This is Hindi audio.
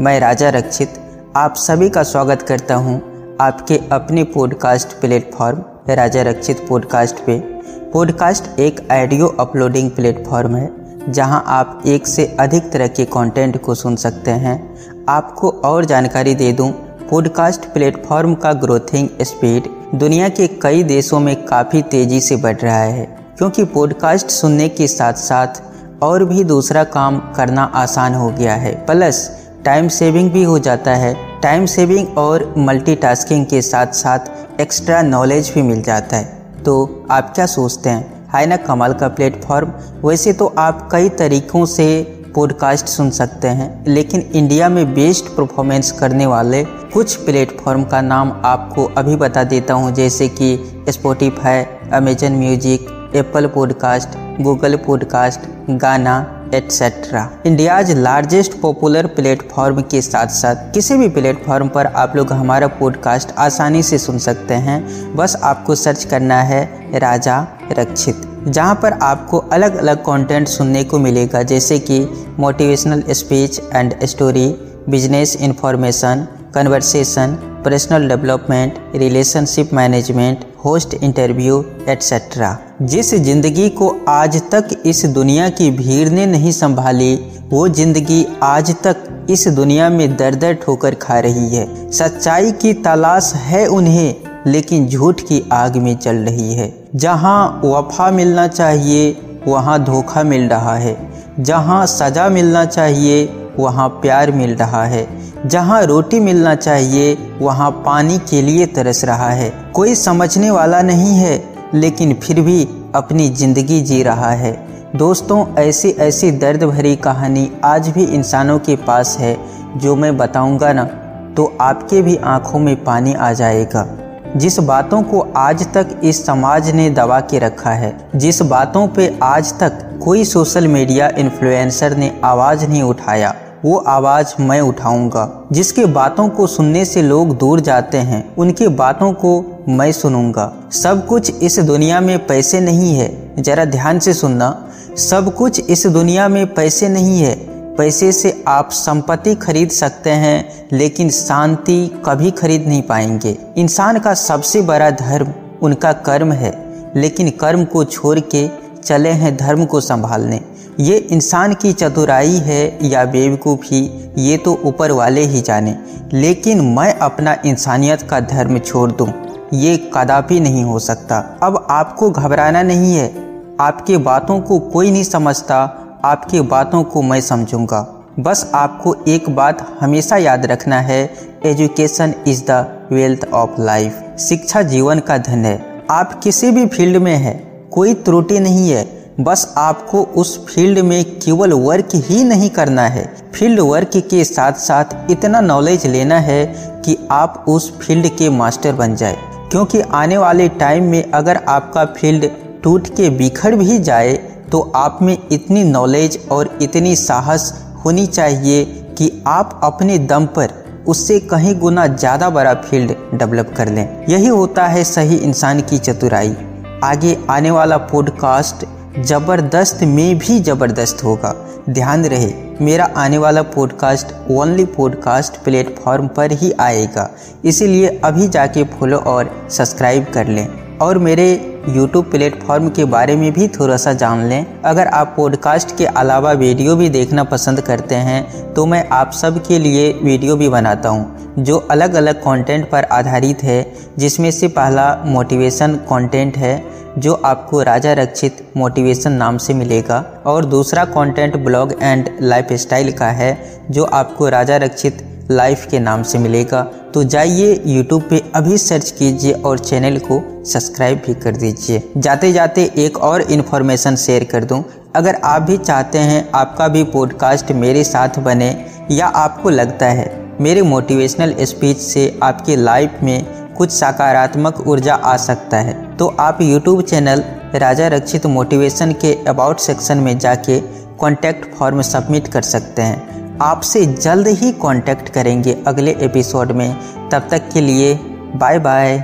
मैं राजा रक्षित, आप सभी का स्वागत करता हूँ आपके अपने podcast platform Raja Rakshit podcast पे। पॉडकास्ट एक ऑडियो अपलोडिंग प्लेटफॉर्म है, जहाँ आप एक से अधिक तरह के कंटेंट को सुन सकते हैं। आपको और जानकारी दे दूँ पॉडकास्ट प्लेटफॉर्म का ग्रोथिंग स्पीड दुनिया के कई देशों में काफ़ी तेज़ी से बढ़ रहा है, क्योंकि पॉडकास्ट सुनने के साथ साथ और भी दूसरा काम करना आसान हो गया है। प्लस टाइम सेविंग भी हो जाता है। टाइम सेविंग और मल्टीटास्किंग के साथ साथ एक्स्ट्रा नॉलेज भी मिल जाता है। तो आप क्या सोचते हैं? है ना कमाल का प्लेटफॉर्म। वैसे तो आप कई तरीक़ों से पॉडकास्ट सुन सकते हैं, लेकिन इंडिया में बेस्ट परफॉर्मेंस करने वाले कुछ प्लेटफॉर्म का नाम आपको अभी बता देता हूँ, जैसे कि Spotify Amazon music Apple podcast Google podcast Gaana etcetera India's largest popular platform के साथ साथ किसी भी प्लेटफॉर्म पर आप लोग हमारा पॉडकास्ट आसानी से सुन सकते हैं। बस आपको सर्च करना है राजा रक्षित, जहाँ पर आपको अलग अलग कंटेंट सुनने को मिलेगा, जैसे कि motivational speech and story business information conversation personal development relationship management host interview etcetera जिस ज़िंदगी को आज तक इस दुनिया की भीड़ ने नहीं संभाली, वो ज़िंदगी आज तक इस दुनिया में दर दर ठोकर खा रही है। सच्चाई की तलाश है उन्हें, लेकिन झूठ की आग में चल रही है। जहाँ वफा मिलना चाहिए, वहाँ धोखा मिल रहा है। जहाँ सजा मिलना चाहिए, वहाँ प्यार मिल रहा है। जहाँ रोटी मिलना चाहिए, वहाँ पानी के लिए तरस रहा है। कोई समझने वाला नहीं है, लेकिन फिर भी अपनी ज़िंदगी जी रहा है। दोस्तों ऐसी ऐसी दर्द भरी कहानी आज भी इंसानों के पास है, जो मैं बताऊँगा ना तो आपके भी आँखों में पानी आ जाएगा। जिस बातों को आज तक इस समाज ने दबा के रखा है, जिस बातों पे आज तक कोई सोशल मीडिया इन्फ्लुएंसर ने आवाज़ नहीं उठाया वो आवाज़ मैं उठाऊँगा। जिसके बातों को सुनने से लोग दूर जाते हैं, उनकी बातों को मैं सुनूँगा। सब कुछ इस दुनिया में पैसे नहीं है, जरा ध्यान से सुनना। सब कुछ इस दुनिया में पैसे नहीं है, पैसे से आप संपत्ति खरीद सकते हैं, लेकिन शांति कभी खरीद नहीं पाएँगे। इंसान का सबसे बड़ा धर्म उनका कर्म है, लेकिन कर्म को छोड़ के चले हैं धर्म को संभालने। ये इंसान की चतुराई है या बेवकूफ़ी ये तो ऊपर वाले ही जाने। लेकिन मैं अपना इंसानियत का धर्म छोड़ दूँ, ये कदापि नहीं हो सकता। अब आपको घबराना नहीं है। आपके बातों को कोई नहीं समझता, आपके बातों को मैं समझूँगा। बस आपको एक बात हमेशा याद रखना है, education is the wealth of life शिक्षा जीवन का धन है। आप किसी भी फ़ील्ड में है, कोई त्रुटि नहीं है। बस आपको उस फ़ील्ड में केवल वर्क ही नहीं करना है। फ़ील्ड वर्क के साथ साथ इतना नॉलेज लेना है कि आप उस फ़ील्ड के मास्टर बन जाए। क्योंकि आने वाले टाइम में अगर आपका फ़ील्ड टूट के बिखर भी जाए तो आप में इतनी नॉलेज और इतनी साहस होनी चाहिए कि आप अपने दम पर उससे कहीं गुना ज़्यादा बड़ा फ़ील्ड डेवलप कर लें। यही होता है सही इंसान की चतुराई। आगे आने वाला पॉडकास्ट ज़बरदस्त में भी ज़बरदस्त होगा। ध्यान रहे, मेरा आने वाला पॉडकास्ट ओनली पॉडकास्ट प्लेटफॉर्म पर ही आएगा। इसीलिए अभी जाके फॉलो और सब्सक्राइब कर लें। और मेरे यूट्यूब प्लेटफॉर्म के बारे में भी थोड़ा सा जान लें। अगर आप पॉडकास्ट के अलावा वीडियो भी देखना पसंद करते हैं तो मैं आप सब के लिए वीडियो भी बनाता हूँ, जो अलग अलग कंटेंट पर आधारित है, जिसमें से पहला मोटिवेशन कंटेंट है, जो आपको राजा रक्षित मोटिवेशन नाम से मिलेगा, और दूसरा content blog and lifestyle का है, जो आपको राजा रक्षित लाइफ के नाम से मिलेगा। तो जाइए यूट्यूब पे अभी सर्च कीजिए और चैनल को सब्सक्राइब भी कर दीजिए। जाते जाते एक और इन्फॉर्मेशन शेयर कर दूँ। अगर आप भी चाहते हैं आपका भी पॉडकास्ट मेरे साथ बने या आपको लगता है मेरे मोटिवेशनल स्पीच से आपके लाइफ में कुछ सकारात्मक ऊर्जा आ सकता है तो आप YouTube channel Raja Rakshit motivation के अबाउट सेक्शन में जाके कॉन्टैक्ट फॉर्म सबमिट कर सकते हैं। आपसे जल्द ही कांटेक्ट करेंगे अगले एपिसोड में। तब तक के लिए बाय बाय